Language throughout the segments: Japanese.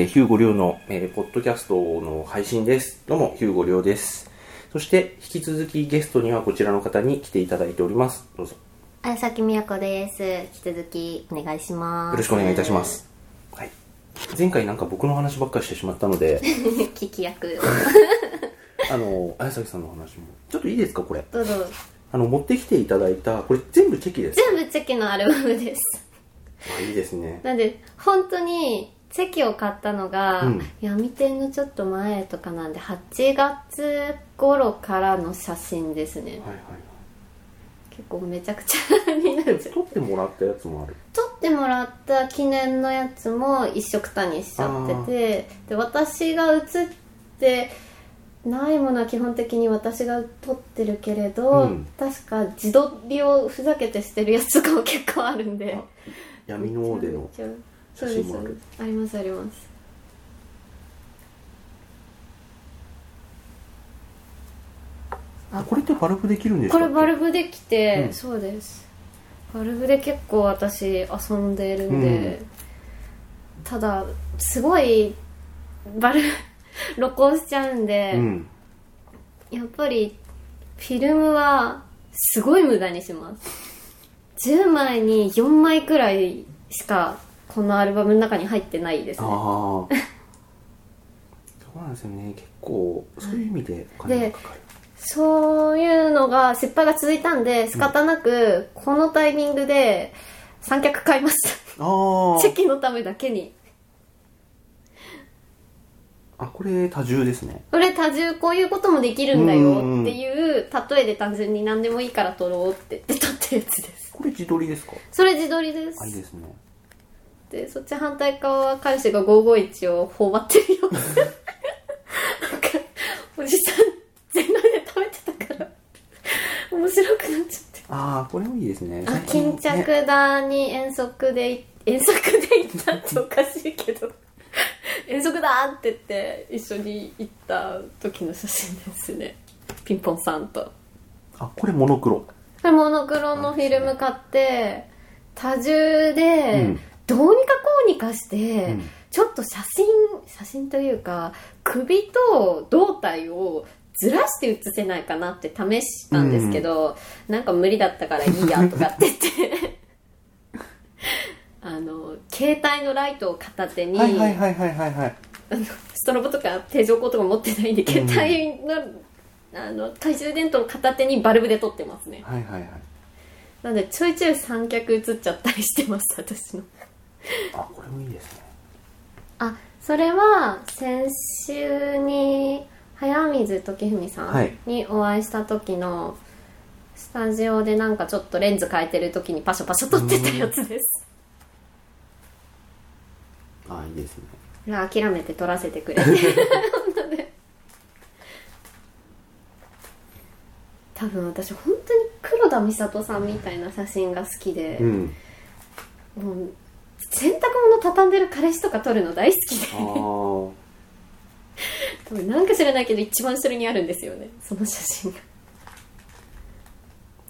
えー、ヒューゴリョウの、えー、ポッドキャストの配信です。どうも、ヒューゴリョウです。そして、引き続きゲストにはこちらの方に来ていただいております。どうぞ。あさきみやこです。引き続きお願いします。よろしくお願いいたしま。す。はい。前回なんか僕の話ばっかりしてしまったので、聞き役。あの、綾崎さんの話も。ちょっといいですか、これ。どうぞ。あの、持ってきていただいた、これ全部チェキです。全部チェキのアルバムです。あ、いいですね。なんで、本当に、チェキを買ったのが、うん闇店のちょっと前とかなんで、8月頃からの写真ですね。はいはい結構めちゃくちゃになっはい。ちゃう。撮ってもらったやつもある。撮ってもらった記念のやつも一緒くたにしちゃっててで私が写ってないものは基本的に私が撮ってるけれど、うん確か自撮りをふざけてしてるやつが結構あるんで闇の王での。写真もあるありますあります。あ、これってバルブできるんですか？これバルブできて、うん。そうです。バルブで結構私遊んでるんで、うん。ただすごいバル 録音しちゃうんで、うん。やっぱりフィルムはすごい無駄にします。10枚に4枚くらいしかこのアルバムの中に入ってないですああね そうなんですよね。結構そういう意味でお金がかかる、そういうのが失敗が続いたんで仕方なくこのタイミングで三脚買いました。あ チェキのためだけに。ああこれ多重ですね。これ多重こういうこともできるんだようんっていう例えで単純に何でもいいから撮ろうって言って撮ったやつです。これ自撮りですか？それ自撮りです。あいいですねでそっち反対側は彼氏が551を頬張ってるよかおじさん全裸で食べてたから。面白くなっちゃって。ああこれもいいですね。あ巾着田に遠足でい遠足で行ったっておかしいけど。遠足だって言って一緒に行った時の写真ですね。ピンポンさんと。あこれモノクロ。これモノクロのフィルム買って多重で、うんどうにかこうにかして、うん。ちょっと写真写真というか首と胴体をずらして写せないかなって試したんですけど、なんか無理だったからいいやとかって言って。あの携帯のライトを片手に、はいはいはいはいはいはい。あのストロボとか定常光とか持ってないんで携帯の,、あの懐中電灯を片手にバルブで撮ってますね。はいはいはい。なんでちょいちょい三脚映っちゃったりしてます私のあこれもいいですね。あそれは先週に早水時文さはい。んにお会いした時のスタジオでなんかちょっとレンズ変えてる時にパシャパシャ撮ってたやつです。あいいですね。諦めて撮らせてくれて。多分私本当に黒田美里さんみたいな写真が好きで、うん。もう洗濯物畳んでる彼氏とか撮るの大好きで。多分なんか知らないけど一番後ろにあるんですよねその写真が。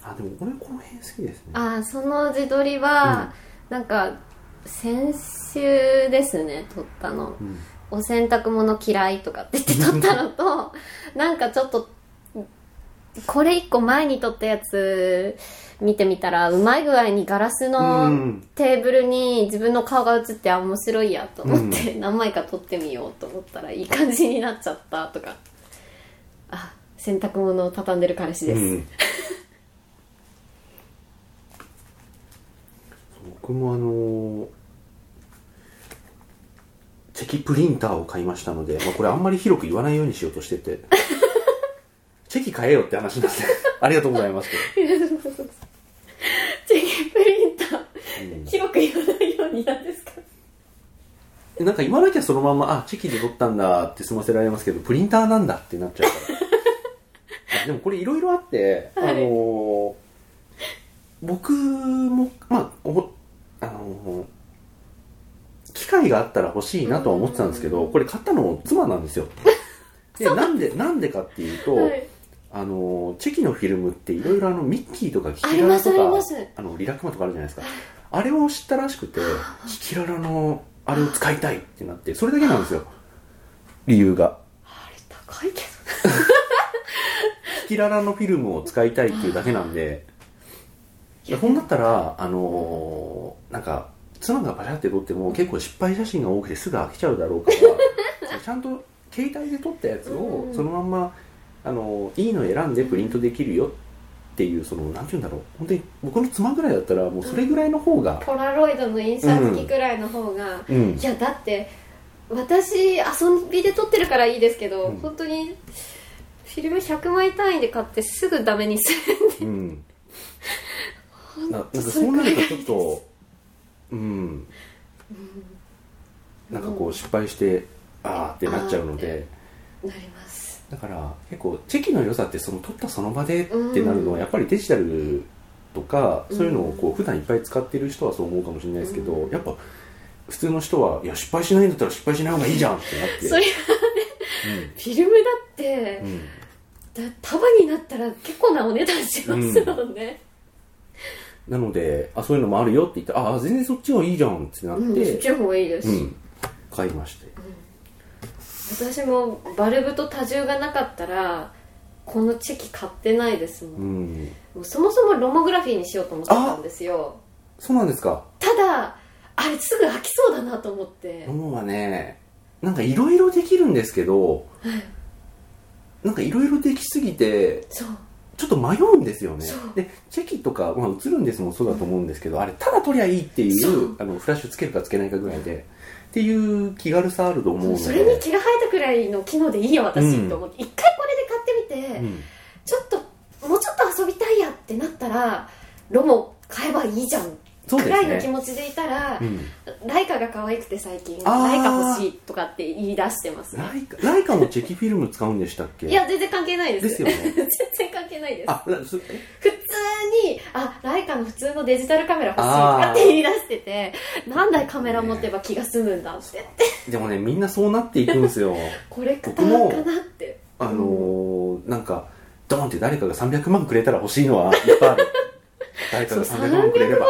あでも俺この辺好きですね。ああその自撮りは、なんか先週ですね撮ったの、うん。お洗濯物嫌いとかって言って撮ったのと なんかちょっとこれ一個前に撮ったやつ見てみたらうまい具合にガラスうのん。テーブルに自分の顔が映ってあ面白いやと思って何枚か撮ってみようと思ったらいい感じになっちゃったとか。あ洗濯物を畳んでる彼氏です、うん。僕もあのーチェキプリンターを買いましたので、まあ、これあんまり広く言わないようにしようとしてて。チェキ買えよって話なんで。ありがとうございます チェキプリンター、うん広く言わないようになんですか？でなんか言わなきゃそのままあチェキで撮ったんだって済ませられますけどプリンターなんだってなっちゃうから。でもこれいろいろあって、はい。あのー僕もまあおあのー機会があったら欲しいなとは思ってたんですけど、これ買ったの妻なんですよ。でなんでなんでかっていうと、はい。あのチェキのフィルムっていろいろあのミッキーとかキキララとかあのリラックマとかあるじゃないですか あれを知ったらしくてキキララのあれを使いたいってなってそれだけなんですよ。理由が。あれ高いけキララのフィルムを使いたいっていうだけなんでほんだったらあのーなんか妻がパシャって撮っても結構失敗写真が多くてすぐ飽きちゃうだろうから ちゃんと携帯で撮ったやつをうんそのまんま、あのーいいの選んでプリントできるよっていうそのなんて言うんだろう。本当に僕の妻ぐらいだったらもうそれぐらいの方がどポラロイドの印刷機くらいの方が、うんいやだって私遊びで撮ってるからいいですけど、うん。本当にフィルム100枚単位で買ってすぐダメにするうん。ななんかそうなるとちょっとうん。なんかこう失敗してあーってなっちゃうので。なりますだから結構チェキの良さってその撮ったその場でってなるのはやっぱりデジタルとかそういうのをこう普段いっぱい使ってる人はそう思うかもしれないですけどうん。やっぱ普通の人はいや失敗しないんだったら失敗しない方がいいじゃんって。なってそれはねフィルムだってうん、うんだ束になったら結構なお値段しますもんね、なのであそういうのもあるよって言ったらああ全然そっちがいいじゃんってなっうんそってちの方がいいです、うん、買いまして私もバルブと多重がなかったらこのチェキ買ってないですもん、うん。もうそもそもロモグラフィーにしようと思ってたんですよ。そうなんですか。ただあれすぐ飽きそうだなと思って。ロモはねなんかいろいろできるんですけどなんかいろいろできすぎてそう。ちょっと迷うんですよね。でチェキとか、まあ、映るんですもそうだと思うんですけど、あれただ撮りゃいいっていう。あのフラッシュつけるかつけないかぐらいでっていう気軽さあると思うそれに気が生えたくらいの機能でいいや私、うんと思って。一回これで買ってみて、うん。ちょっともうちょっと遊びたいやってなったらロモ買えばいいじゃんそうでくらいの気持ちでいたら、うん。ライカが可愛くて最近ライカ欲しいとかって言い出してます。ねライカライカもチェキフィルム使うんでしたっけ？いや全然関係ないです。ですよね。全然関係ないです。あ普通にあライカの普通のデジタルカメラ欲しいとかって言い出してて何台カメラ持てば気が済むんだって。でもねみんなそうなっていくんですよ。コレクターかなって。あのーなんかドンって誰かが300万くれたら欲しいのはいっぱいある。誰かが300 300万くれれば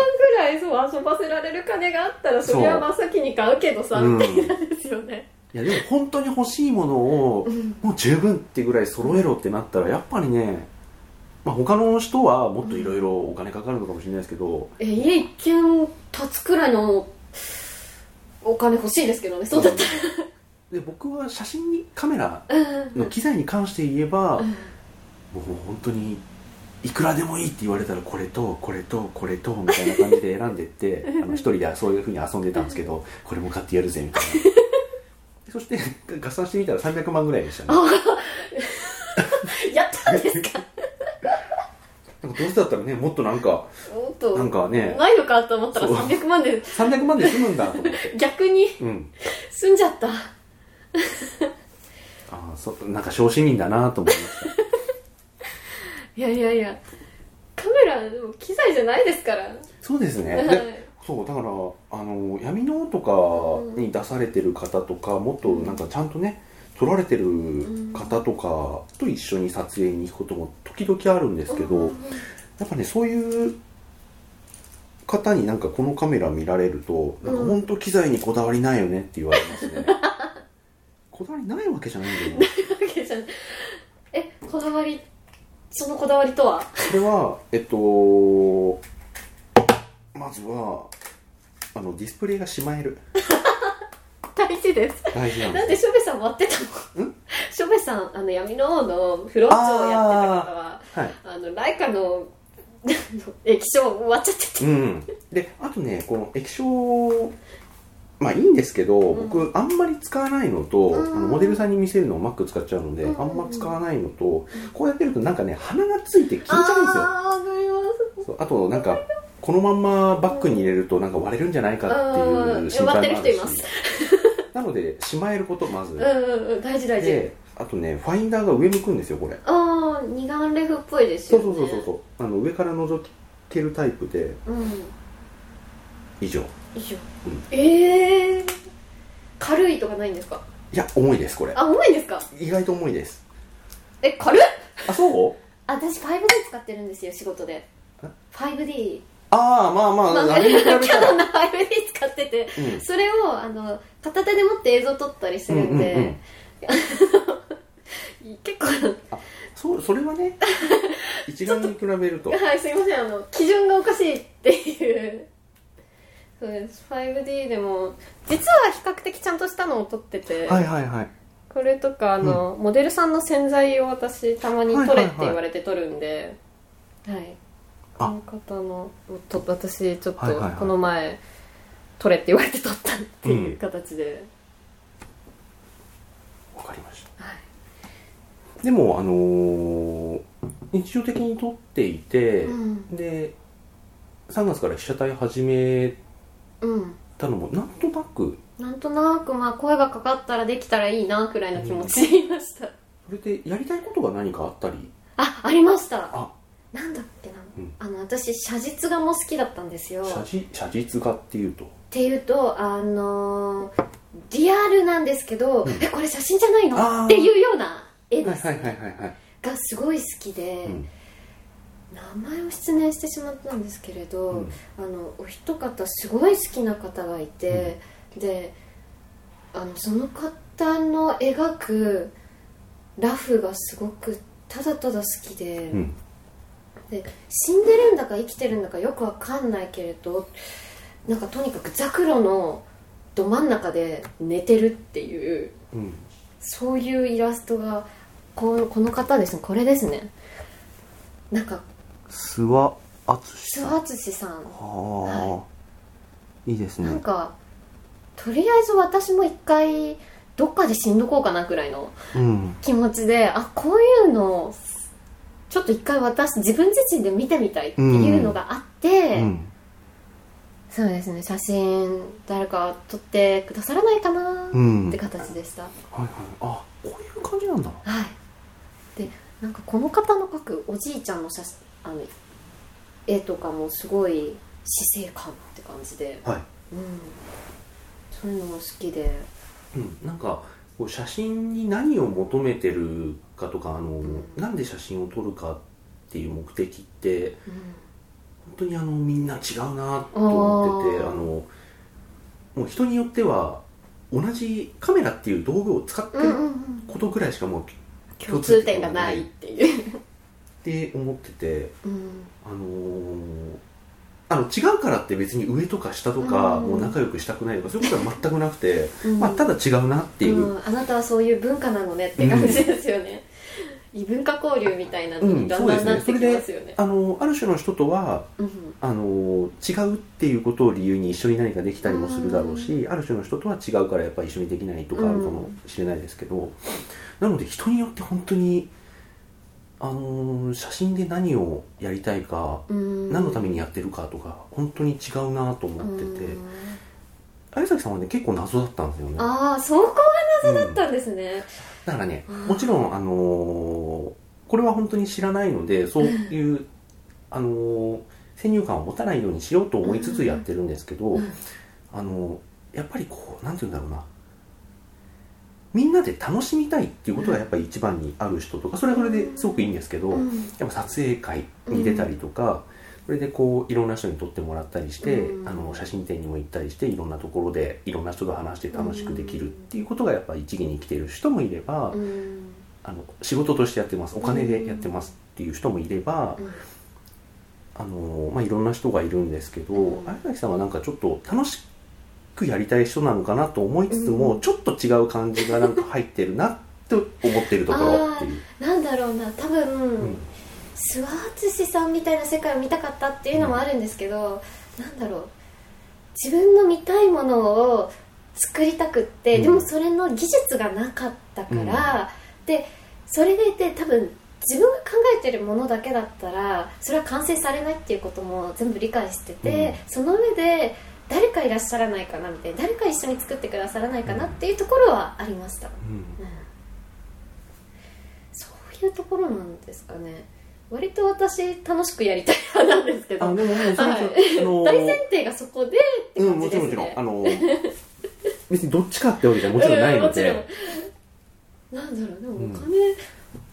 万ぐらいそう遊ばせられる金があったらそれは真っ先に買うけどさうん。みたいなんですよね。いやでも本当に欲しいものをうん。もう十分ってぐらい揃えろってなったらやっぱりね、まあ、他の人はもっといろいろお金かかるのかもしれないですけど、え家一軒建つくらいのお金欲しいですけどねそうだったで僕は写真にカメラの機材に関して言えば、うん。もう本当にいくらでもいいって言われたらこれとこれとこれとみたいな感じで選んでって あの一人でそういうふうに遊んでたんですけどこれも買ってやるぜみたいな。そして合算してみたら300万ぐらいでしたね。やったんですか？なんかどうせだったらねもっとなんかもっとなんかねないのかと思ったらそう。300万で。300万で済むんだと思って。逆にうん。済んじゃった。ああそなんか小市民だなと思いましたいやいやいやカメラでも機材じゃないですから。そうですね。はそうだからあの闇のとかに出されてる方とかもっとなんかちゃんとね撮られてる方とかと一緒に撮影に行くことも時々あるんですけど、うんやっぱねそういう方になんかこのカメラ見られるとなんかうん本当機材にこだわりないよねって言われますね。こだわりないわけじゃないんだよね。わけじゃんえこだわりそのこだわりとは？これはえっとまずはあのディスプレイがしまえる。大事です。大事なんなんですでしょべさん割ってたの？ん？しょべさんあの闇の王のフローチをやってた方ははい。あのライカの液晶割っちゃってて。うん。であとねこの液晶まあいいんですけど、うん。僕あんまり使わないのと、うん。あのモデルさんに見せるのを Mac 使っちゃうので、うん。あんま使わないのとこうやってるとなんかね鼻がついて消えちゃうんですよ。あそうあとなんかこのまんまバッグに入れるとなんか割れるんじゃないかっていう心配もある割ってる人いましす。なのでしまえることまず、うんうんうん。大事大事。であとねファインダーが上向くんですよこれ。ああ二眼レフっぽいですよね。そうそうそうそうそう。あの上から覗けるタイプで。うん。以上以上、うんええー、軽いとかないんですか？いや重いですこれ。あ重いんですか？意外と重いです。え軽っ？あそう？私 5D 使ってるんですよ仕事で。5D ああまあまあ、まあ、あれに比べたら。キャノンの 5D 使使ってて、うん。それをあの片手で持って映像撮ったりするんで、うんうんうん。結構あそうそれはね 一眼に比べると。はいすいませんあの基準がおかしいっていうそうです。5D でも実は比較的ちゃんとしたのを撮ってて、はいはいはい。これとかあの、モデルさんの洗剤を私たまに撮れって言われて撮るんではい。こあの方のと私ちょっとこの前撮れって言われて撮ったっていう形で、わかりました。はい。でもあのー日常的に撮っていて、うん。で3月から被写体始めうん。たのもなんとなく。なんとなくまあ声がかかったらできたらいいなくらいの気持ちでいました、それでやりたいことが何かあったり？あありました。あ。なんだっけな、うん。あの私写実画も好きだったんですよ。写実写実画っていうと？っていうとあのーリアルなんですけど、えこれ写真じゃないの？あー。っていうような絵です、はいはいはいはいはい、がすごい好きで、うん名前を失念してしまったんですけれど、うん。あのお一方すごい好きな方がいて、であのその方の描くラフがすごくただただ好きで,、うん。で死んでるんだか生きてるんだかよくわかんないけれどなんかとにかくザクロのど真ん中で寝てるっていううん。そういうイラストがこのこの方ですね。これですね。なんか諏訪淳諏訪淳さん。はあ、い、いですね。なんかとりあえず私も一回どっかで死んどこうかなくらいのうん。気持ちであこういうのちょっと一回私自分自身で見てみたいっていうのがあって、うん。そうですね。写真誰か撮ってくださらないかなうん。って形でした、はいはい。あこういう感じなんだ。はい。でなんかこの方の描くおじいちゃんの写真あの絵とかもすごい死生観って感じで。はい。うん。そういうのも好きで。うん、なんかこう写真に何を求めてるかとかあの、んなんで写真を撮るかっていう目的ってうん。本当にあのみんな違うなと思っててあのもう人によっては同じカメラっていう道具を使ってることぐらいしかもう共通点がないっていう、って思っててうん。あのーあの違うからって別に上とか下とかうん。もう仲良くしたくないとかそういうことは全くなくて、うん。まあ、ただ違うなっていう、うん、あなたはそういう文化なのねって感じですよね、異文化交流みたいなのにだんだんなってきますよね,、あのある種の人とはうん。あの違うっていうことを理由に一緒に何かできたりもするだろうし、ある種の人とは違うからやっぱり一緒にできないとかあるかもしれないですけど、なので人によって本当にあの写真で何をやりたいか、うん。何のためにやってるかとか本当に違うなと思ってて、うん。綾崎さんはね結構謎だったんですよね。ああそこが謎だったんですね、だからねうん。もちろんあのーこれは本当に知らないのでそういう、あのー先入観を持たないようにしようと思いつつやってるんですけど、うん。あのーやっぱりこうなんて言うんだろうなみんなで楽しみたいっていうことがやっぱり一番にある人とかそれはそれですごくいいんですけど、うん。やっぱ撮影会に出たりとか、それでこういろんな人に撮ってもらったりして、うん。あの写真展にも行ったりしていろんなところでいろんな人と話して楽しくできるっていうことがやっぱり一義に生きている人もいれば、うん。あの仕事としてやってますお金でやってますっていう人もいれば、うん。あのまあ、いろんな人がいるんですけど、うん。綾崎さんはなんかちょっと楽しくやりたい人なのかなと思いつつも、うんちょっと違う感じがなんか入ってるなと思ってるところっていう。なんだろうな。多分、うん。諏訪淳さんみたいな世界を見たかったっていうのもあるんですけど、なんだろう。自分の見たいものを作りたくって、うん。でもそれの技術がなかったから、でそれでいて多分自分が考えてるものだけだったらそれは完成されないっていうことも全部理解してて、その上で誰かいらっしゃらないかなみたいな誰か一緒に作ってくださらないかなっていうところはありました、うん。うん。そういうところなんですかね。割と私楽しくやりたい派なんですけど。あでももうそれ、はいあの 大前提がそこでってうん、も感じですね、ちろんもちろん。あの別にどっちかってわけじゃもちろんないので、うんなんだろうでもお金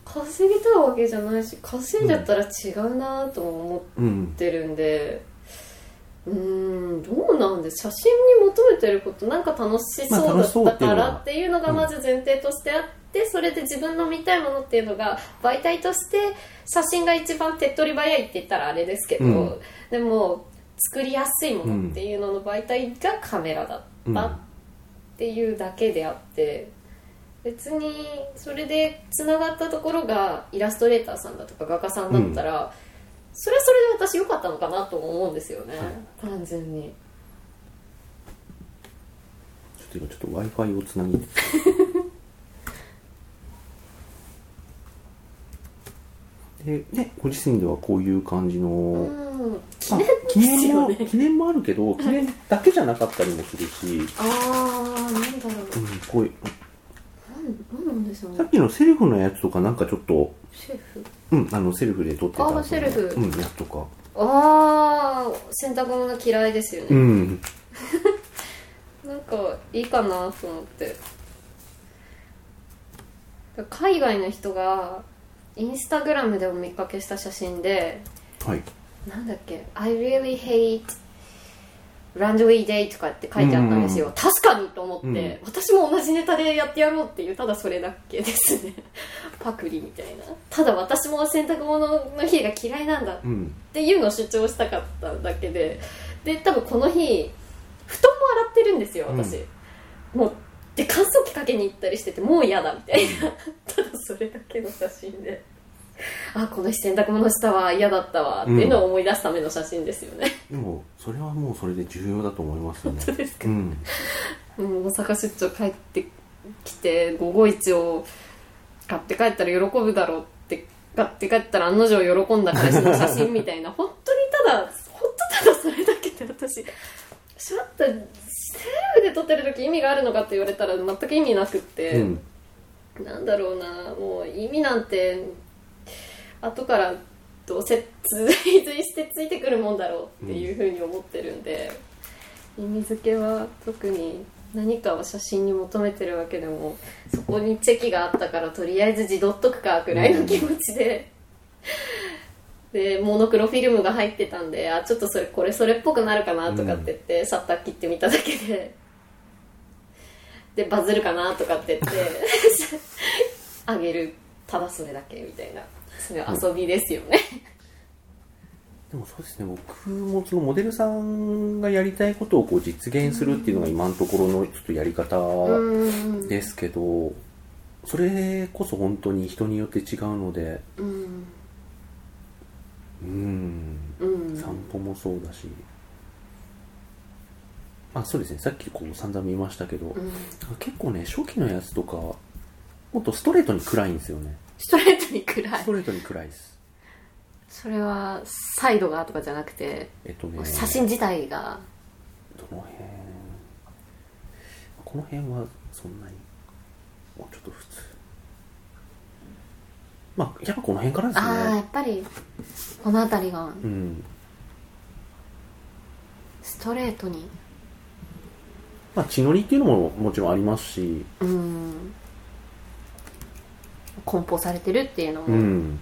稼ぎたいわけじゃないし稼いじゃったら違うなとも思うんってるんでうーん。どうなん。です写真に求めてることなん。か楽しまあそうだっったからっていうのがまず前提としてあって、それで自分の見たいものっていうのが媒体として写真が一番手っ取り早いって言ったらあれですけど、うん。でも作りやすいものっていうのの媒体がカメラだったっていうだけであって別にそれでつながったところがイラストレーターさん。だとか画家さんだったら、それはそれで私良かったのかなと思うんですよね、単純に。ちょっと今ちょっと w i f i をつなぎ でねご自身ではこういう感じの、うん。記まあ念記念も、記念もあるけど記念だけじゃなかったりもするし、ああなんだろう。うん、こういう。なんなんでしょうね。さっきのセルフのやつとかなんかちょっと、シェフ？うん、あのセルフで撮ってたあセルフ。うん、やつとか。ああ洗濯物嫌いですよね、うん。なんかいいかなと思って。海外の人がインスタグラムでお見かけした写真ではい。なんだっけ「I really hate Randomly Day」とかって書いてあったんですよ、うん確かにと思って、うん。私も同じネタでやってやろうっていうただそれだけですね。パクリみたいな。ただ私も洗濯物の日が嫌いなんだうん。っていうのを主張したかっただけで。で多分この日布団も洗ってるんですよ私、もうで乾燥機かけに行ったりしててもう嫌だみたいな。ただそれだけの写真であこの日洗濯物したわ嫌だったわっていうのを思い出すための写真ですよね、でもそれはもうそれで重要だと思いますよね。本当ですか？うん。うん、大阪出張帰ってきて551を買って帰ったら喜ぶだろうって買って帰ったら案の定喜んだ彼氏の写真みたいな 本当にただ本当ただそれだけで私シャッターセルフで撮ってる時意味があるのかって言われたら全く意味なくって、うん。なんだろうなもう意味なんて後からどうせ追随してついてくるもんだろうっていうふうに思ってるんで、意味付けは特に何かを写真に求めてるわけでもそこにチェキがあったからとりあえず自撮っとくかぐらいの気持ちで。でモノクロフィルムが入ってたんであちょっとそれこれそれっぽくなるかなとかって言って、シャッター切ってみただけで。でバズるかなとかって言ってあげる。ただそれだけみたいなそういう遊びですよね、でもそうですね僕もそのモデルさんがやりたいことをこう実現するっていうのが今のところのちょっとやり方うんですけどそれこそ本当に人によって違うのでうん。うん。うん散歩もそうだし。あそうですねさっきこう散々見ましたけど、うん。結構ね初期のやつとかもっとストレートに暗いんですよねストレートに暗い。ストレートに暗いです。それはサイドがとかじゃなくてえっとね。写真自体が。どの辺？この辺はそんなにもうちょっと普通。まあやっぱこの辺からですああやねっぱりこの辺りが。うん。ストレートに。まあ血のりっていうのももちろんありますし。うん梱包されてるっていうのうもん。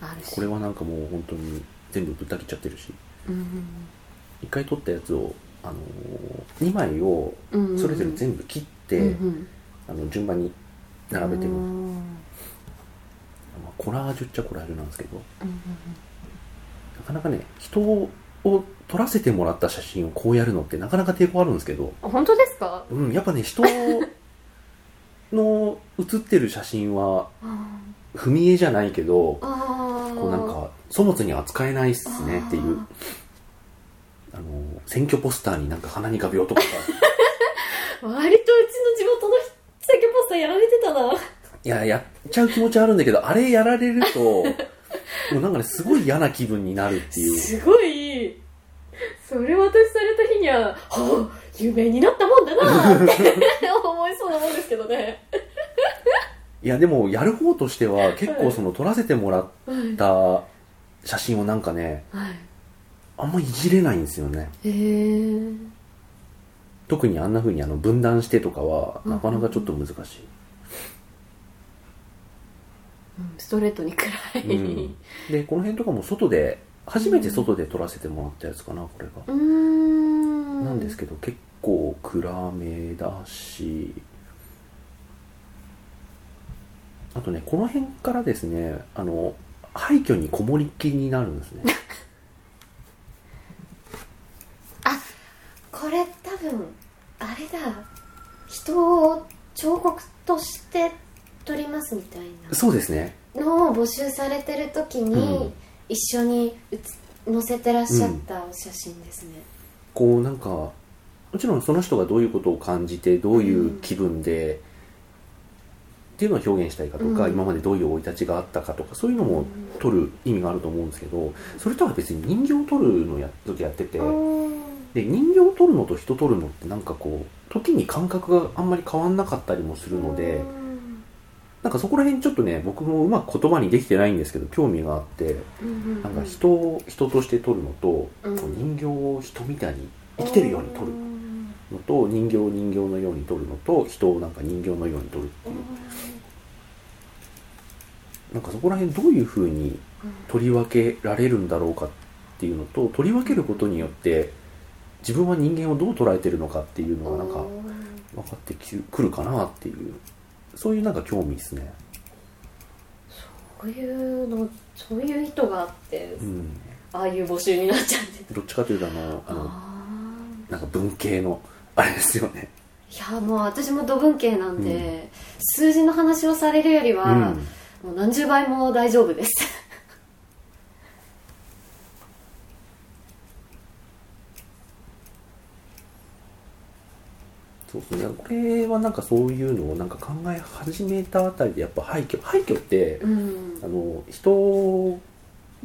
あるし、これはなんかもう本当に全部ぶった切っちゃってるし。うん一回撮ったやつをあの2枚をうんうんうん。それぞれ全部切って、うんあの順番に並べてる、うんまあ、コラージュっちゃコラージュなんですけど。うんなかなかね人を撮らせてもらった写真をこうやるのってなかなか抵抗あるんですけど、あ本当ですか？うん、やっぱね人の写ってる写真は踏み絵じゃないけどこうなんか粗物に扱えないっすねっていう。あの選挙ポスターになんか鼻に画鋲とかさ。割とうちの地元の選挙ポスターやられてたな。いややっちゃう気持ちはあるんだけどあれやられると もうなんかねすごい嫌な気分になるっていう。すごい。それ渡された日にははあ有名になったもんだなって思いそうなもんですけどね。いやでもやる方としては結構その撮らせてもらっはいた写真をなんかねはい。あんまいじれないんですよね。へえ特にあんな風にあの分断してとかはなかなかちょっと難しい、ストレートに暗い。うん。でこの辺とかも外で初めて外で撮らせてもらったやつかなこれが。うーん。なんですけど、結構暗めだしあとねこの辺からですねあの廃墟にこもりっきりになるんですね。これ多分あれだ。人を彫刻として撮りますみたいそうですね。なのを募集されてる時に、うん。一緒に写載せてらっしゃったお写真ですね、こうなんかもちろんその人がどういうことを感じてどういう気分で、っていうのを表現したいかとか、うん。今までどういう生い立ちがあったかとかそういうのも撮る意味があると思うんですけどそれとは別に人形を撮るのやずっとやっててうん。で人形を撮るのと人撮るのってなんかこう時に感覚があんまり変わんなかったりもするのでなんかそこら辺ちょっとね僕もうまく言葉にできてないんですけど興味があってうんなんか人を人として撮るのと、人形を人みたいに生きてるように撮るのと人形を人形のように撮るのと人をなんか人形のように撮るっていう。なんかそこら辺どういうふうに取り分けられるんだろうかっていうのと取り分けることによって自分は人間をどう捉えてるのかっていうのがなんか分かってきくるかなっていう。そういうなんか興味ですね。そういうのそういう意図があって、うん。ああいう募集になっちゃって。どっちかというとあのあのあなんか文系のあれですよね。ーいやもう私も土文系なんで、数字の話をされるよりは、うん。もう何十倍も大丈夫です。そうですね。これはなんかそういうのをなんか考え始めたあたりでやっぱ廃墟。廃墟ってうん。あの人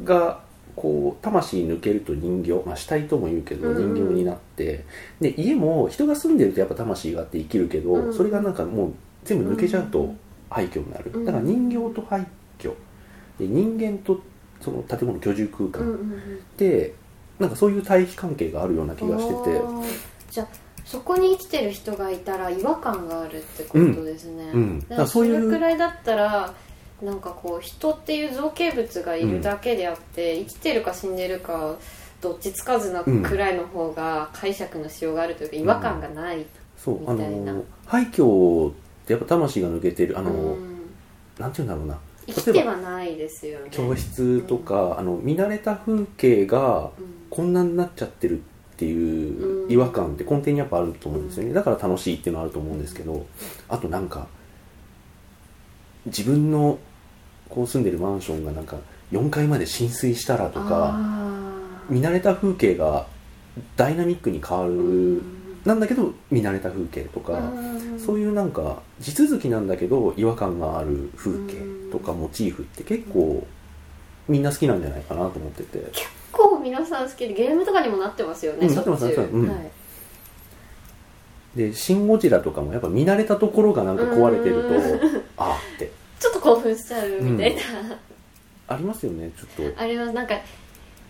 がこう魂抜けると人形、まあ、死体とも言うけどうん人形になって、で家も人が住んでるとやっぱ魂があって生きるけど、うん。それがなんかもう全部抜けちゃうとうん廃墟になる、うん。だから人形と廃墟。で人間とその建物居住空間。うんうんうん。で、なんかそういう対比関係があるような気がしてて。じゃあそこに生きてる人がいたら違和感があるってことですね、うん。うん。だからそれくらいだったらなんかこう人っていう造形物がいるだけであって、生きてるか死んでるかどっちつかずなくらいの方が解釈のしようがあるというか違和感がない、そうあみたいな。の廃墟ってやっぱ魂が抜けてるあの、うん。なんていうんだろうな。生きてはないですよね。教室とか、あの見慣れた風景がうん。こんなになっちゃってるっていう違和感って根底にやっぱあると思うんですよね。だから楽しいっていうのはあると思うんですけどあとなんか自分のこう住んでるマンションがなんか4階まで浸水したらとかあ見慣れた風景がダイナミックに変わーるなんだけど見慣れた風景とかうん。そういうなんか地続きなんだけど違和感がある風景とかモチーフって結構みんな好きなんじゃないかなと思ってて。結構皆さん好きでゲームとかにもなってますよね、うんなってますなってます。うん。はいで「シン・ゴジラ」とかもやっぱ見慣れたところがなんか壊れてると ああって。ちょっと興奮しちゃうみたいな、ありますよねちょっと。あれはなんか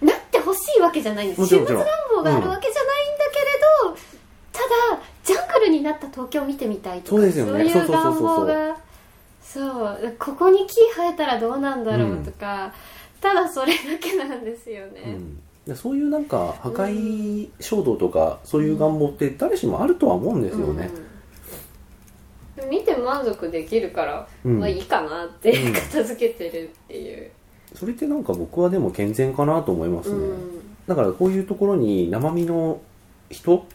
なってほしいわけじゃないんです。もちろん終末願望があるわけじゃないんだけれど、ただジャングルになった東京を見てみたいとかそうですよね。いうそうそう願望がそう。ここに木生えたらどうなんだろうとか、ただそれだけなんですよね、うん。でそういうなんか破壊衝動とかそういう願望って誰しもあるとは思うんですよね、うん。見て満足できるから、うん。まあいいかなってうん。片付けてるっていう、それってなんか僕はでも健全かなと思いますね、うん。だからこういうところに生身の人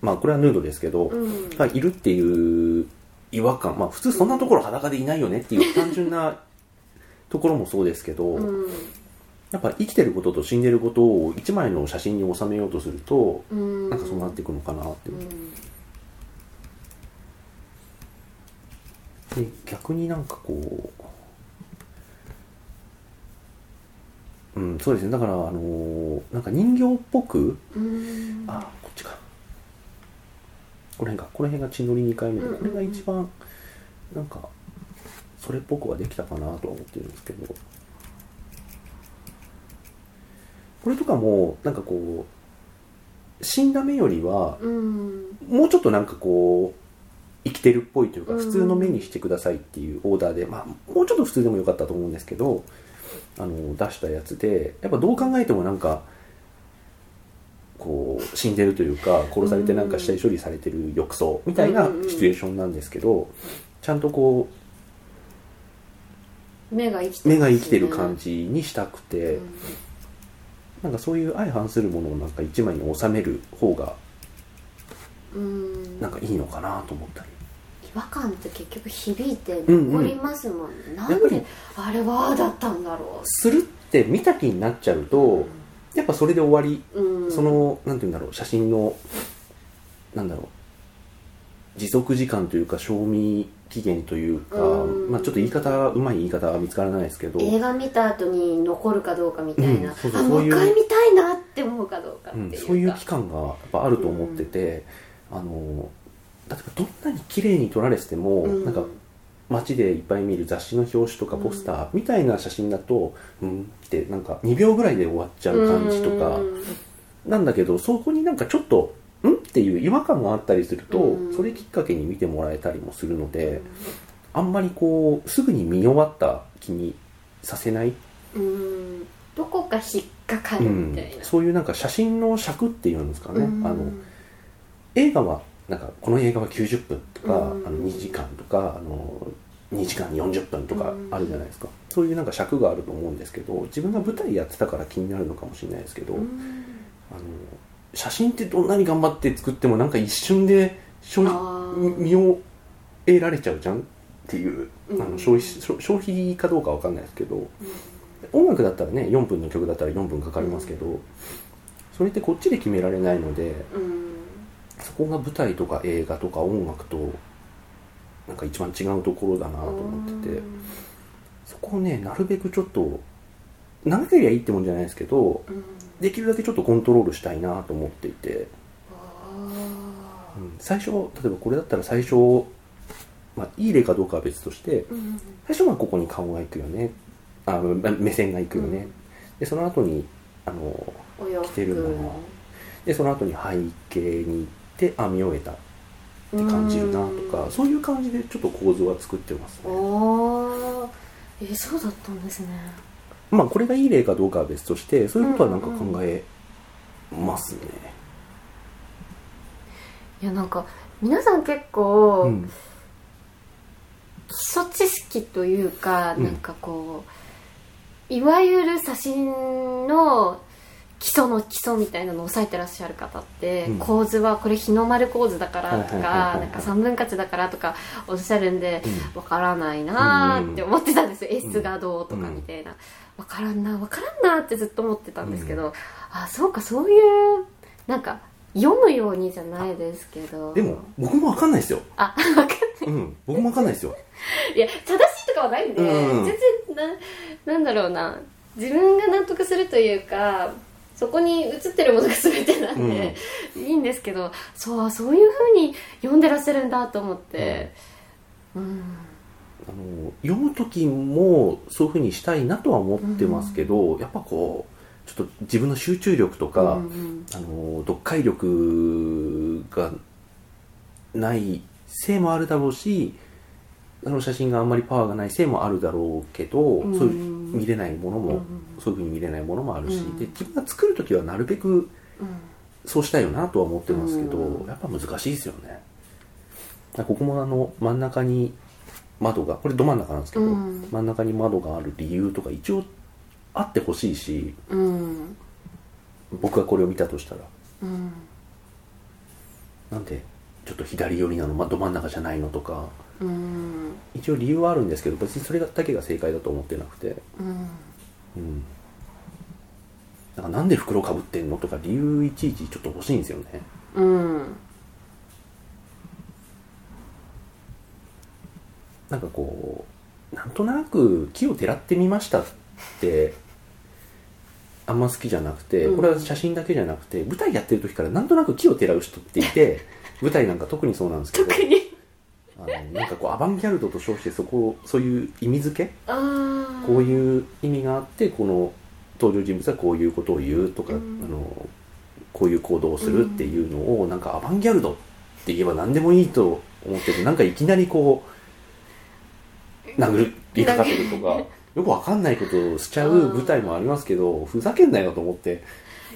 まあこれはヌードですけど、うん。がいるっていう違和感。まあ普通そんなところ裸でいないよねっていう単純なところもそうですけど、うんやっぱ生きてることと死んでることを一枚の写真に収めようとすると、うん。なんかそうなっていくのかなって、う。んで逆になんかこううんそうですね。だからあのーなんか人形っぽくうん。あこっちか。この辺か。この辺が血のり2回目でこれが一番なんかそれっぽくはできたかなとは思ってるんですけどこれとかもなんかこう死んだ目よりはうん。もうちょっとなんかこう生きてるっぽいというかうん。普通の目にしてくださいっていうオーダーで、まあもうちょっと普通でもよかったと思うんですけどあの出したやつでやっぱどう考えてもなんかこう死んでるというか殺されてなんか死体処理されてる浴槽みたいなシチュエーションなんですけどちゃんとこう目が生きてる感じ。にしたくてなんかそういう相反するものをなんか一枚に収める方がうん。なんかいいのかなと思ったり。違和感って結局響いてうんうん残りますもん、なんやっぱりであれはああだったんだろするって見た気になっちゃうとやっぱそれで終わり。う、うん、そのなんて言うんだろう写真のなんだろう持続時間というか賞味期限というか、うん。まあ、ちょっと言い方うまい言い方は見つからないですけど、映画見た後に残るかどうかみたいな、うんそうそうあもそう一回見たいなって思うかどうかってううか、そういう期間がやっぱあると思ってて、あの例えばどんなに綺麗に撮られてても、うん。なんか街でいっぱい見る雑誌の表紙とかポスターみたいな写真だと、うんってなんか2秒ぐらいで終わっちゃう感じとか、うん。なんだけどそこになんかちょっとん？っていう違和感があったりすると、うん。それきっかけに見てもらえたりもするので、あんまりこうすぐに見終わった気にさせない、うん。どこか引っかかるうんみたいな、そういうなんか写真の尺っていうんですかね、うん。あの映画はなんかこの映画は90分とか、うん。あの2時間とかあの2時間40分とかあるじゃないですか、そういうなんか尺があると思うんですけど自分が舞台やってたから気になるのかもしれないですけど、うん。あの写真ってどんなに頑張って作ってもなんか一瞬で見を得られちゃうじゃんっていう、うん。あの消費消消費かどうかわかんないですけど、音楽だったらね4分の曲だったら4分かかりますけど、それってこっちで決められないのでうん。そこが舞台とか映画とか音楽となんか一番違うところだなと思ってて、そこをねなるべくちょっと長ければいいってもんじゃないですけどうんできるだけちょっとコントロールしたいなと思っていて、あうん。最初例えばこれだったら最初、まあ、いい例かどうかは別としてーうん最初はここに顔が行くよね。あま目線が行くよね、うん。でその後にあの着てる服もの。でその後に背景に行って編み終えた。って感じるなとか、そういう感じでちょっと構図は作ってますね。えーそうだったんですねまあこれがいい例かどうかは別としてそういうことはなんか考えますね。いやなんか皆さん結構、うん。基礎知識というか、うんなんかこういわゆる写真の基礎の基礎みたいなのを押さえてらっしゃる方って、うん。構図はこれ日の丸構図だからとかはいなんか三分割だからとかおっしゃるんでうわからないなーって思ってたんです。よ、S がどうとかみたいな。わからんなわからんなってずっと思ってたんですけど、あそうかそういうなんか読むようにじゃないですけど。でも僕も分かんないですよ、あ分かんない。うん、僕も分かんないですよ。いや正しいとかはないんで、うん。全然ななんだろうな。自分が納得するというかそこに映ってるものが全てなんで、いいんですけどそうそういうふうに読んでらっしゃるんだと思って。うん、あの読む時もそういうふうにしたいなとは思ってますけど、やっぱこうちょっと自分の集中力とか、うんうん。あの読解力がないせいもあるだろうしあの写真があんまりパワーがないせいもあるだろうけど、うん。そういう見れないものも、うん。そういうふうに見れないものもあるし、うん。で自分が作る時はなるべくうんそうしたいよなとは思ってますけど、うん。やっぱ難しいですよね。ここもあの真ん中に窓がこれど真ん中なんですけど、うん。真ん中に窓がある理由とか一応あってほしいしうん。僕がこれを見たとしたら。うん。なんでちょっと左寄りなの、まあ、ど真ん中じゃないのとかうん一応理由はあるんですけど別にそれだけが正解だと思ってなくて。うん。うん。なんかなんで袋かぶってんのとか理由いちいちちょっと欲しいんですよね。うんなんかこうなんとなく木をてらってみましたってあんま好きじゃなくてうん。これは写真だけじゃなくて舞台やってる時からなんとなく木をてらう人っていて舞台なんか特にそうなんですけど。特にあのなんかこうアバンギャルドと称してそこをそういう意味付け？こういう意味があってこの登場人物はこういうことを言うとか、うん。あのこういう行動をするっていうのを、なんかアバンギャルドって言えば何でもいいと思っててなんかいきなりこう殴りかかってくるとかよくわかんないことをしちゃう舞台もありますけどふざけんなよと思って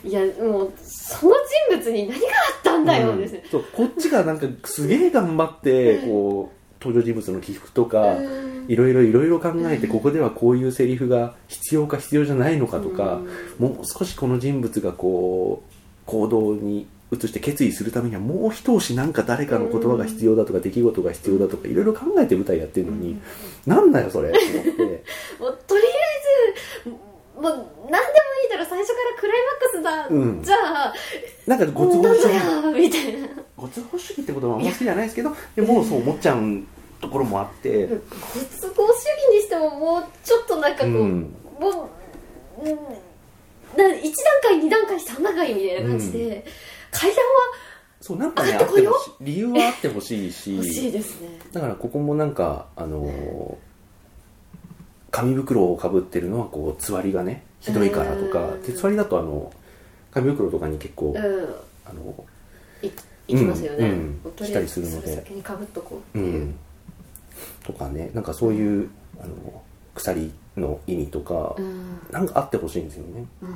いやもうその人物に何があったんだよですね、そうこっちがなんかすげえ頑張ってこう登場人物の起伏とかうん。いろいろいろいろ考えてここではこういうセリフが必要か必要じゃないのかとかもう少しこの人物がこう行動に移して決意するためにはもう一押しなんか誰かの言葉が必要だとか出来事が必要だとかいろいろ考えて舞台やってるのになんだよそれって。思ってもうとりあえずもう何でもいいだろ最初からクライマックスだ、うん。じゃあなんかご都合なん主義みたいな。ご都合主義ってことはあんま好きじゃないですけどでもそう思っちゃうところもあって。ご都合主義にしてももうちょっとなんかこう、うん。もう、うん、な1段階2段階3段階みたいな感じで、階段そうなんかねあってほしい理由はあってほしいしは欲しいですね。だからここもなんかあのー紙袋をかぶってるのはこうつわりがねひどいからとかうん。でつわりだとあの紙袋とかに結構、うん。あのいいきますよね、うんうん。したりするので。先にかぶっとこううっていう、ん。とかねなんかそういうあの鎖の意味とか、うん。なんかあってほしいんですよね。うん。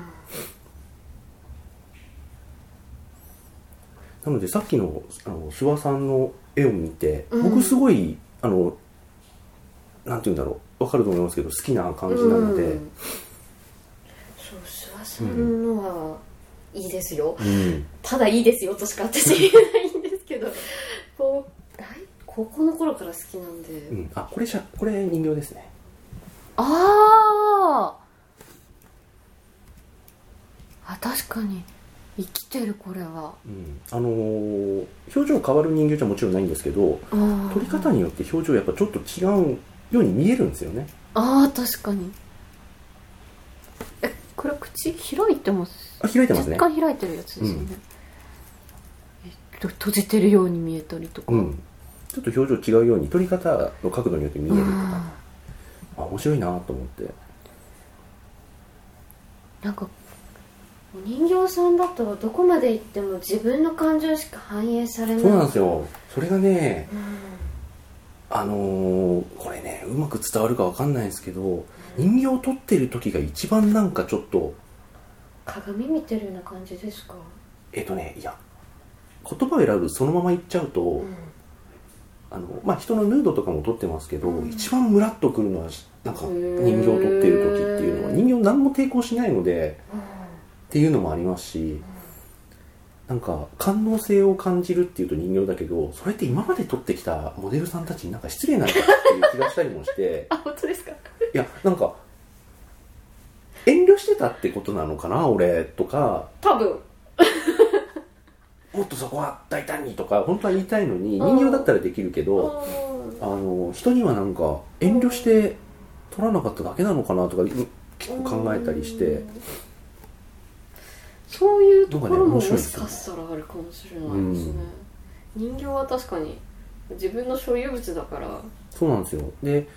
なのでさっきのあの諏訪さんの絵を見て、うん。僕すごいあのなんて言うんだろうわかると思いますけど好きな感じなので、うんそんのはいいですよ、うん。ただいいですよとしか私言えないんですけどこう大高校の頃から好きなんで、うん、あこれしゃこれ人形ですね。あー。あ確かに。生きてるこれは。うん。あのー表情変わる人形じゃもちろんないんですけどあ撮り方によって表情やっぱちょっと違うように見えるんですよね。あー確かに口開いてますあ開いてますね若干開いてるやつですよね、えっと閉じてるように見えたりとか、うん。ちょっと表情違うように撮り方の角度によって見えるとか。ああ面白いなと思って。ーなんかお人形さんだとどこまで行っても自分の感情しか反映されない。そうなんですよ。それがねうん。あのーこれねうまく伝わるかわかんないんですけど人形を撮ってる時が一番なんかちょっと鏡見てるような感じですか？えっ、とねいや言葉を選ぶそのまま言っちゃうと、うん。あのまあ、人のヌードとかも撮ってますけど、うん。一番ムラっとくるのはなんか人形を撮ってる時っていうのは人形何も抵抗しないのでっていうのもありますしなんか感動性を感じるっていうと人形だけどそれって今まで撮ってきたモデルさんたちになんか失礼なのかっていう気がしたりもして。あ本当ですか？いやなんか遠慮してたってことなのかな俺とか。多分。もっとそこは大胆にとか本当は言いたいのにうん。人形だったらできるけどあの人にはなんか遠慮して撮らなかっただけなのかなとかうん結構考えたりして。そういうところももしかしたらあるかもしれないですね、人形は確かに自分の所有物だから。そうなんですよ。で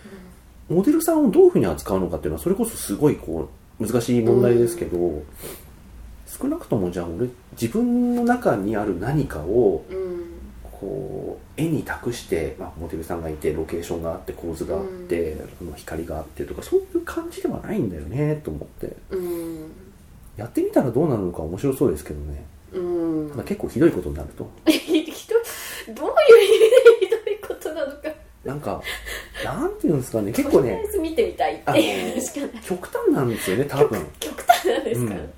モデルさんをどういうふうに扱うのかっていうのはそれこそすごいこう難しい問題ですけど、少なくともじゃあ俺自分の中にある何かをうん。こう絵に託して、まあ、モデルさんがいてロケーションがあって構図があって、あの光があってとかそういう感じではないんだよねと思って。うん。やってみたらどうなるのか面白そうですけどね。うん。ただ結構ひどいことになると。ひどいどういう意味でひどいことなのかなんかなんていうんですかね。結構ねとりあえず見てみたいっていうしかない。極端なんですよね多分。極端なんですか、うん。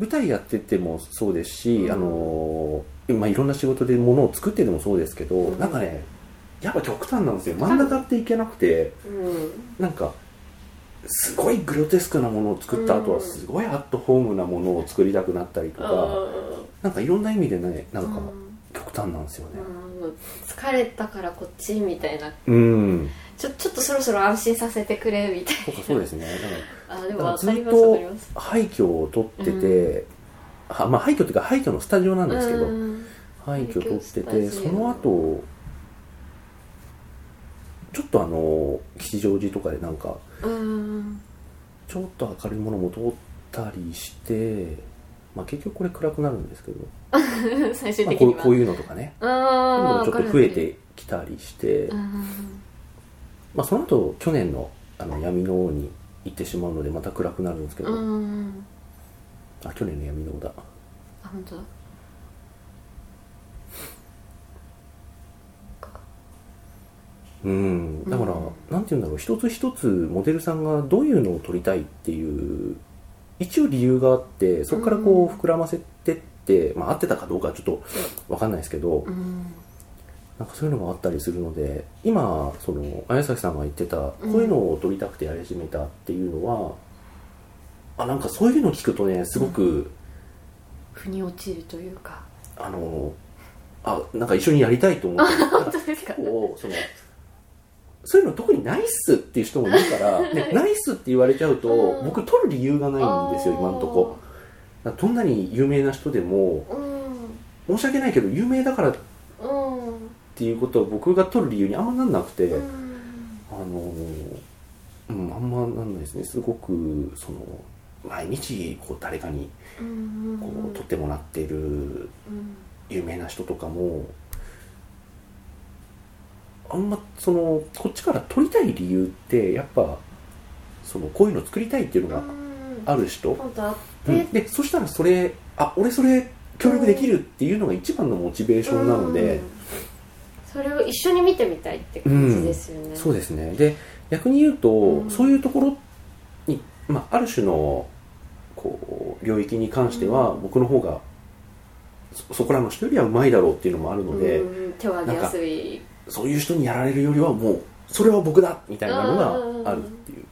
舞台やっててもそうですし、うん。あのーまあ、いろんな仕事でものを作っててもそうですけど、うん。なんかねやっぱ極端なんですよ。真ん中っていけなくてうん。なんかすごいグロテスクなものを作った後はすごいアットホームなものを作りたくなったりとか、なんかいろんな意味でねなんか極端なんですよねうん疲れたからこっちみたいな。うん、ちょちょっとそろそろ安心させてくれみたいとかそうですね。な あでだからだからずっと廃墟を撮ってて、はまあ廃墟っていうか廃墟のスタジオなんですけど、うん。廃墟撮っててその後ちょっとあの吉祥寺とかでなんかうん。ちょっと明るいものも通ったりしてまあ結局これ暗くなるんですけど、最終まあ、的には。こうこういうのとかね。ああちょっと増えてきたりして、うんまあ、その後去年のあの闇の王に行ってしまうのでまた暗くなるんですけど、うんあ去年の闇のだ。あ本当だ。うん。だから、うん。なんて言うんだろう。一つ一つモデルさんがどういうのを撮りたいっていう一応理由があってそこからこう膨らませてって、まあ合ってたかどうかはちょっと分かんないですけど、うん。なんかそういうのがあったりするので今その綾崎さんが言ってたこういうのを撮りたくてやり始めたっていうのは、あなんかそういうの聞くとねすごく、腑に落ちるというか。あのあなんか一緒にやりたいと思って 結構そのそういうの特にないっすっていう人もいるから、ね、ないっすって言われちゃうと、うん。僕撮る理由がないんですよ今のとこ。どんなに有名な人でもうん。申し訳ないけど有名だからっうんていうことを僕が撮る理由にあんまなんなくて、うん。あのうんあんまなんないですね。すごくその毎日こう誰かにうんこう撮ってもらっているうん。有名な人とかもあんまそのこっちから撮りたい理由ってやっぱそのこういうの作りたいっていうのがある人、うん。てでそしたらそれあ俺それ協力できるっていうのが一番のモチベーションなので、うん。それを一緒に見てみたいって感じですよね、そうですね。で逆に言うと、うん。そういうところに、まあ、ある種のこう領域に関しては、僕の方がそそこらの人よりはうまいだろうっていうのもあるので、うん。手を挙げやすいそういう人にやられるよりはもうそれは僕だみたいなのがあるっていう、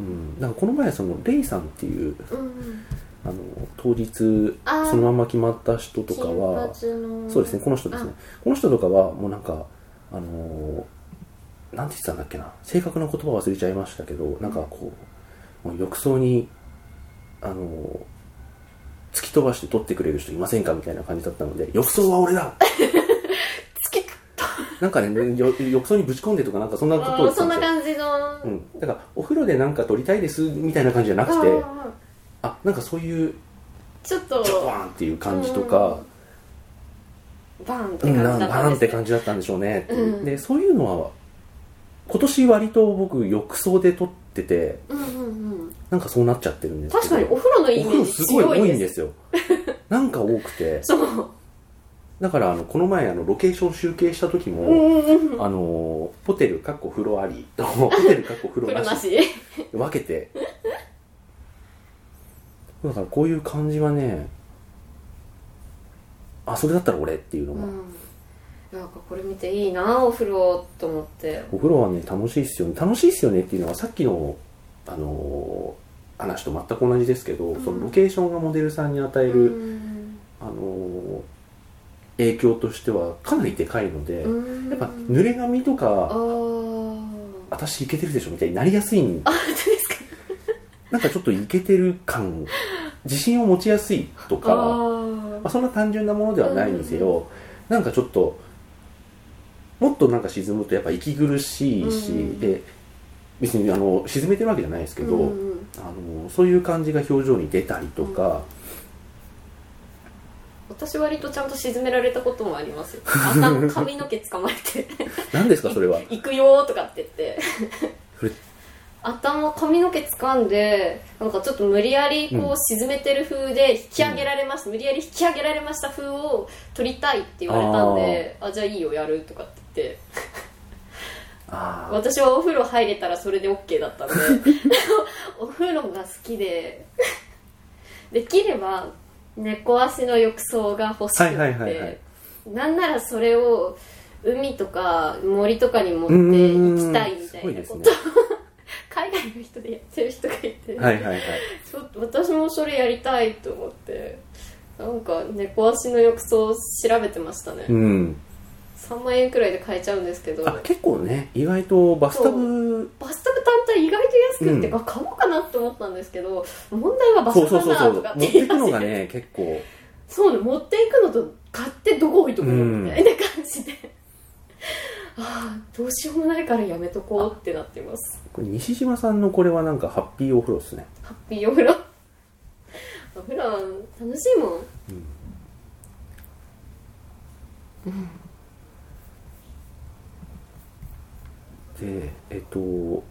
うん、だからこの前そのレイさんっていううん。うんあの当日そのまま決まった人とかはそうですねこの人ですね。この人とかはもうなんかあのーなんて言ってたんだっけな。正確な言葉忘れちゃいましたけどなんかこうもう浴槽にあのー突き飛ばして撮ってくれる人いませんか？みたいな感じだったので浴槽は俺だなんかね よ浴槽にぶち込んでとかなんかそんなことをそんな感じの。うん、だからお風呂でなんか撮りたいですみたいな感じじゃなくてうん。あなんかそういうちょっと。ジョワーンっていう感じとか、バーンってうん、感じなんバーンってだったんですね。感じだったんでしょうね。う、うん。でそういうのは今年割と僕浴槽で撮っててうんうんうん。なんかそうなっちゃってるんですけど。確かにお風呂のイお風呂メージすごい多いんですよ。なんか多くて。そうだからあのこの前あのロケーション集計した時も、うんうんうんあのホテルかっこ風呂ありと ホテルかっこ風呂なし分けて。だからこういう感じはねあそれだったら俺っていうのが、うん。なんかこれ見ていいなお風呂と思って。お風呂はね楽しいっすよね。楽しいっすよねっていうのはさっきのあのー話と全く同じですけど、そのロケーションがモデルさんに与えうる、ん。あのー影響としてはかなりでかいので、うん。やっぱ濡れ髪とあかー。私いけてるでしょみたいになりやすいんあ本当ですか？なんかちょっといけてる感自信を持ちやすいとかあまーあ、そんな単純なものではないにせよ、なんかちょっともっとなんか沈むとやっぱ息苦しいし、うん。で別にあの沈めてるわけじゃないですけど、うんうんあのそういう感じが表情に出たりとか、私割とちゃんと沈められたこともありますよ。頭髪の毛捕まえて。何ですかそれは？行くよーとかって言って。頭髪の毛掴んでなんかちょっと無理やりこうん。う沈めてる風で引き上げられました、無理やり引き上げられました風を撮りたいって言われたんであじゃあいいよやるとかって言って。私はお風呂入れたらそれで OK だったんで。お風呂が好きで。できれば猫足の浴槽が欲しくて、はいはいはいはい。なんならそれを海とか森とかに持って行きたいみたいなこと、ね。海外の人でやってる人がいて、はいはいはいちょっと私もそれやりたいと思って。なんか猫足の浴槽を調べてましたね、うん3万円くらいで買えちゃうんですけど。あ結構ね意外とバスタブ。バスタブ単体意外と安くって、うん。あ買おうかなって思ったんですけど問題はバスタそうそうそう持っブだとかってていくのがね 結構。そうね持っていくのと買ってどこ置いとくのうんみたいな感じで、ああどうしようもないからやめとこうってなってます。これ西島さんのこれはなんかハッピーお風呂ですね。ハッピーお風呂お風呂楽しいもんでえっと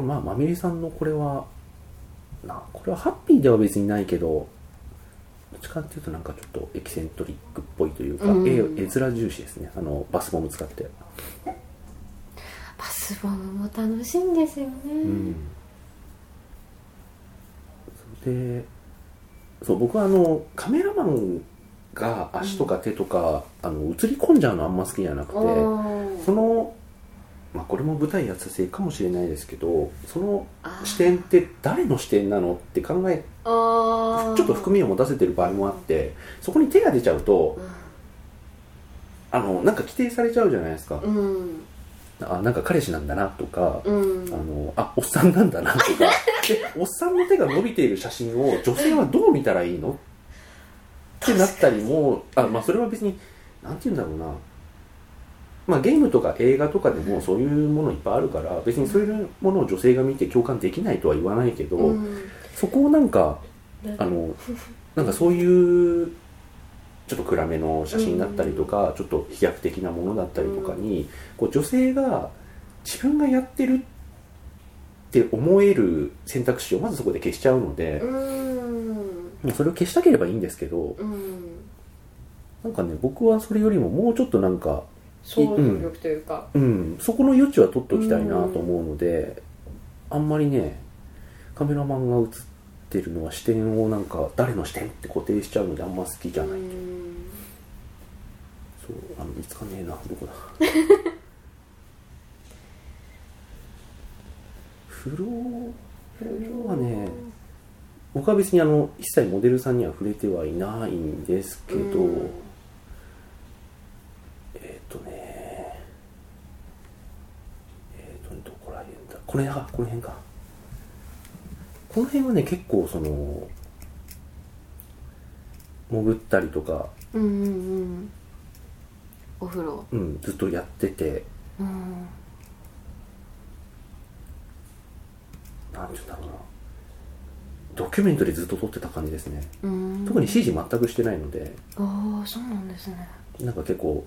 まあまみれさんのこれはなこれはハッピーでは別にないけどどっちかっていうとなんかちょっとエキセントリックっぽいというか、うん絵絵面重視ですね。あのバスボム使って。バスボムも楽しいんですよね、うん。でそう僕はあのカメラマンが足とか手とか、あの映り込んじゃうのあんま好きじゃなくておその、まあ、これも舞台やったせいかもしれないですけどその視点って誰の視点なのって考えちょっと含みを持たせてる場合もあってそこに手が出ちゃうとあのなんか規定されちゃうじゃないですか、うん。あなんか彼氏なんだなとか、うん。あのあおっさんなんだなとか。でおっさんの手が伸びている写真を女性はどう見たらいいの？ってなったりもあ、まあ、それは別になんて言うんだろうな、まあ、ゲームとか映画とかでもそういうものいっぱいあるから別にそういうものを女性が見て共感できないとは言わないけど、うん。そこをなんかあの なんかそういうちょっと暗めの写真だったりとか、ちょっと飛躍的なものだったりとかに、こう女性が自分がやってるって思える選択肢をまずそこで消しちゃうので、うん。まあそれを消したければいいんですけどうん。なんかね僕はそれよりももうちょっとなんか、想像力というか、うん、そこの余地は取っておきたいなと思うので、あんまりねカメラマンが映ってるのは視点をなんか誰の視点って固定しちゃうのであんま好きじゃない、うんそうあの見つかんねえなどこだ。フローフローはね僕は別にあの一切モデルさんには触れてはいないんですけど、とねえっ、とねどこら辺だ？この辺かこの辺か。この辺はね結構その潜ったりとか、うんうんうん。お風呂。うん、ずっとやってて。うん。なんて言うんだろうな。ドキュメントでずっと撮ってた感じですね。うん。特に CG 全くしてないので。ああそうなんですね。なんか結構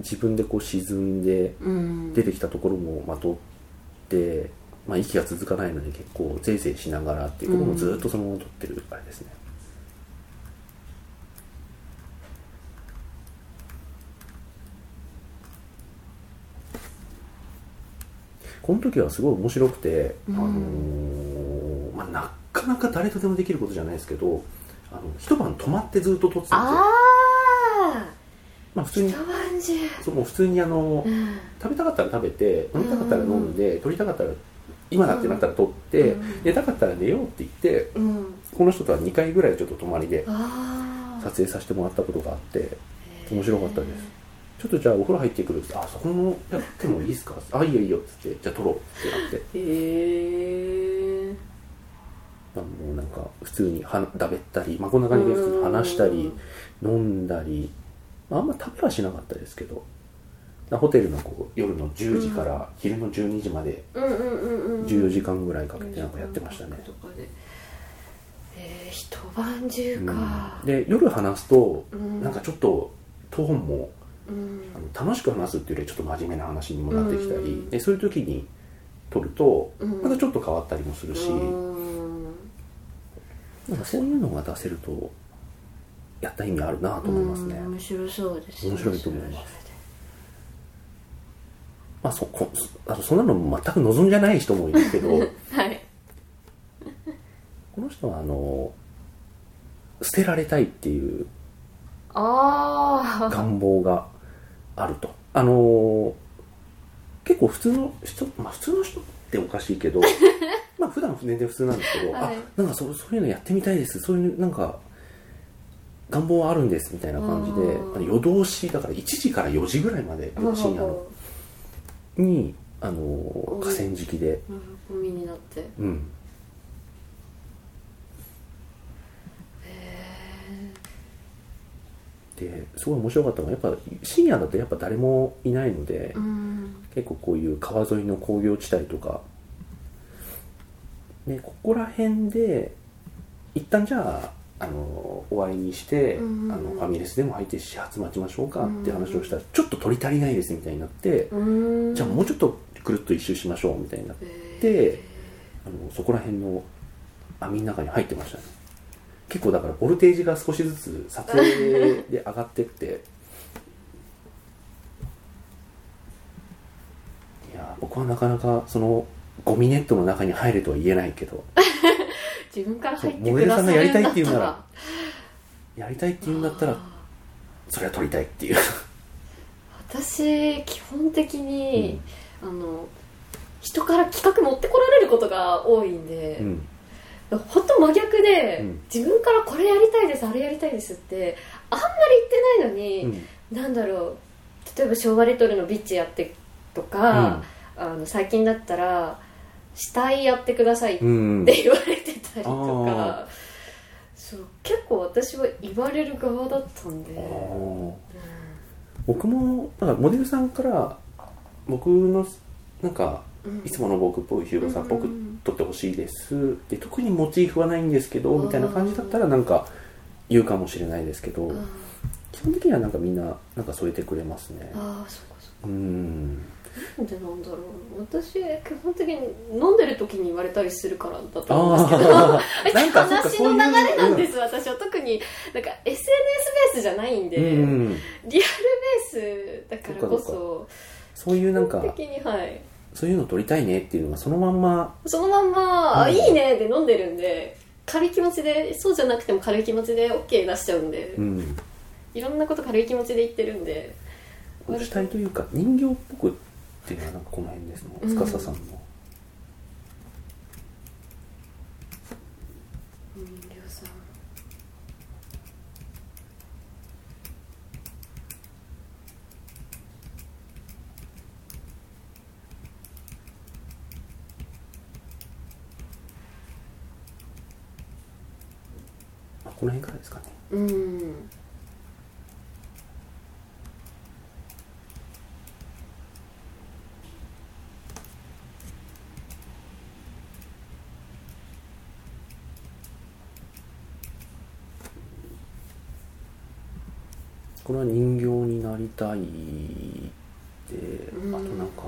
自分でこう沈んでうん。出てきたところもまとって、まあ、息が続かないので結構ぜいぜいしながらっていうところもずっとそのまま撮ってるあれですね、この時はすごい面白くて、うん。あのーまあ、なかなか誰とでもできることじゃないですけどあの一晩泊まってずっと撮ってたんですよ。あまあ普通にそうもう普通にあの、うん。食べたかったら食べて飲みたかったら飲んで、撮りたかったら今だってなったら撮って、うん寝たかったら寝ようって言ってうん。この人とは2回ぐらいちょっと泊まりで撮影させてもらったことがあって面白かったです。ちょっとじゃあお風呂入ってくるってあそこのやってもいいですか？あいいよいいよっつってじゃあ撮ろうってなって。へえあのなんか普通にはだべったり、まあ、こんな感じで普通に話したり飲んだり、まあ、あんま食べはしなかったですけど。ホテルのこう夜の10時から昼の12時まで。うんうんうんうん14時間ぐらいかけてなんかやってましたね、とかで。えー、一晩中か。うん。で夜話すと、うん。なんかちょっとトーンもうん。あの楽しく話すっていうよりちょっと真面目な話にもなってきたり、うん。でそういう時に撮るとうん。またちょっと変わったりもするし、うん。なんかそういうのが出せるとやった意味あるなと思いますね、うん面白そうですね。面白いと思います。まあそこあとそんなの全く望んじゃない人もいるけど。はい。この人はあの捨てられたいっていう願望があると。あの結構普通の人まあ普通の人っておかしいけど。まあ普段全然普通なんですけど、はい。あなんかそうそういうのやってみたいです。そういうなんか願望はあるんですみたいな感じでうん。夜通しだから1時から4時ぐらいまで深夜のにあの河川敷で。ゴミになって。うん。ですごい面白かったのがやっぱ深夜だとやっぱ誰もいないので、うん。結構こういう川沿いの工業地帯とかでここら辺で一旦じゃああの終わりにして、うんあのファミレスでも入って始発待ちましょうかって話をしたら、ちょっと取り足りないですみたいになって、うん。じゃあもうちょっとくるっと一周しましょうみたいになって、あのそこら辺の網の中に入ってましたね。結構だからボルテージが少しずつ撮影で上がってって。いや僕はなかなかそのゴミネットの中に入れとは言えないけど自分から入ってそうモデルさんがやりたいって言うならくださやりたいって言うんだったらそれは撮りたいっていう。私基本的に、あの人から企画持ってこられることが多いんで、うん。ほんと真逆で、うん。自分からこれやりたいですあれやりたいですってあんまり言ってないのに、うん。なんだろう例えば昭和レトロのビッチやってとか、あの最近だったら死体やってくださいってうん。言われてたりとあか、そう結構私は言われる側だったんで、あー。僕もだからモデルさんから僕のなんかうん。いつもの僕っぽいヒューゴさんっぽくうん撮ってほしいです。で特にモチーフはないんですけどうんみたいな感じだったらなんか言うかもしれないですけどうん基本的にはなんかみんななんか添えてくれますね。ああそうかそうか。うんなんでなんだろう。私基本的に飲んでる時に言われたりするからだと思うんですけど。話の流れなんです、私は。特になんか SNS ベースじゃないんで、うんうん。リアルベースだからこそそういうなんか的にはい。そういうの撮りたいねっていうのがそのまんま。そのまんま、あうん。いいねで飲んでるんで軽い気持ちでそうじゃなくても軽い気持ちで OK 出しちゃうんで、うん。いろんなこと軽い気持ちで言ってるんで主体というか人形っぽくっていうのはなんかこの辺です司さんのうんこの辺からですかね。うんこれは人形になりたいあとなんか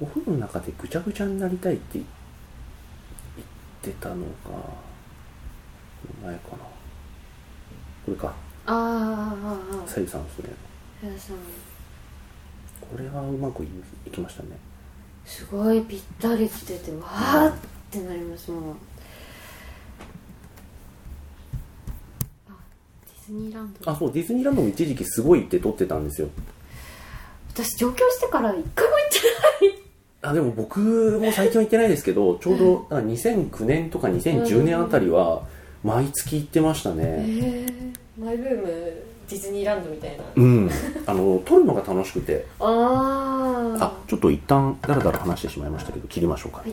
お風呂の中でぐちゃぐちゃになりたいって言ってたのが前かな。これか。あー。あさゆさんそれーりょうさん。これはうまくいいきましたね。すごいぴったりきててわーってなりますもんあディズニーランド。あそうディズニーランドも一時期すごいって撮ってたんですよ。私上京してから一回も行ってない。あでも僕も最近は行ってないですけどちょうどだから2009年とか2010年あたりは毎月行ってましたね。えマイブームディズニーランドみたいな。うん。あの撮るのが楽しくて。あああちょっと一旦だらだら話してしまいましたけど切りましょうか。はい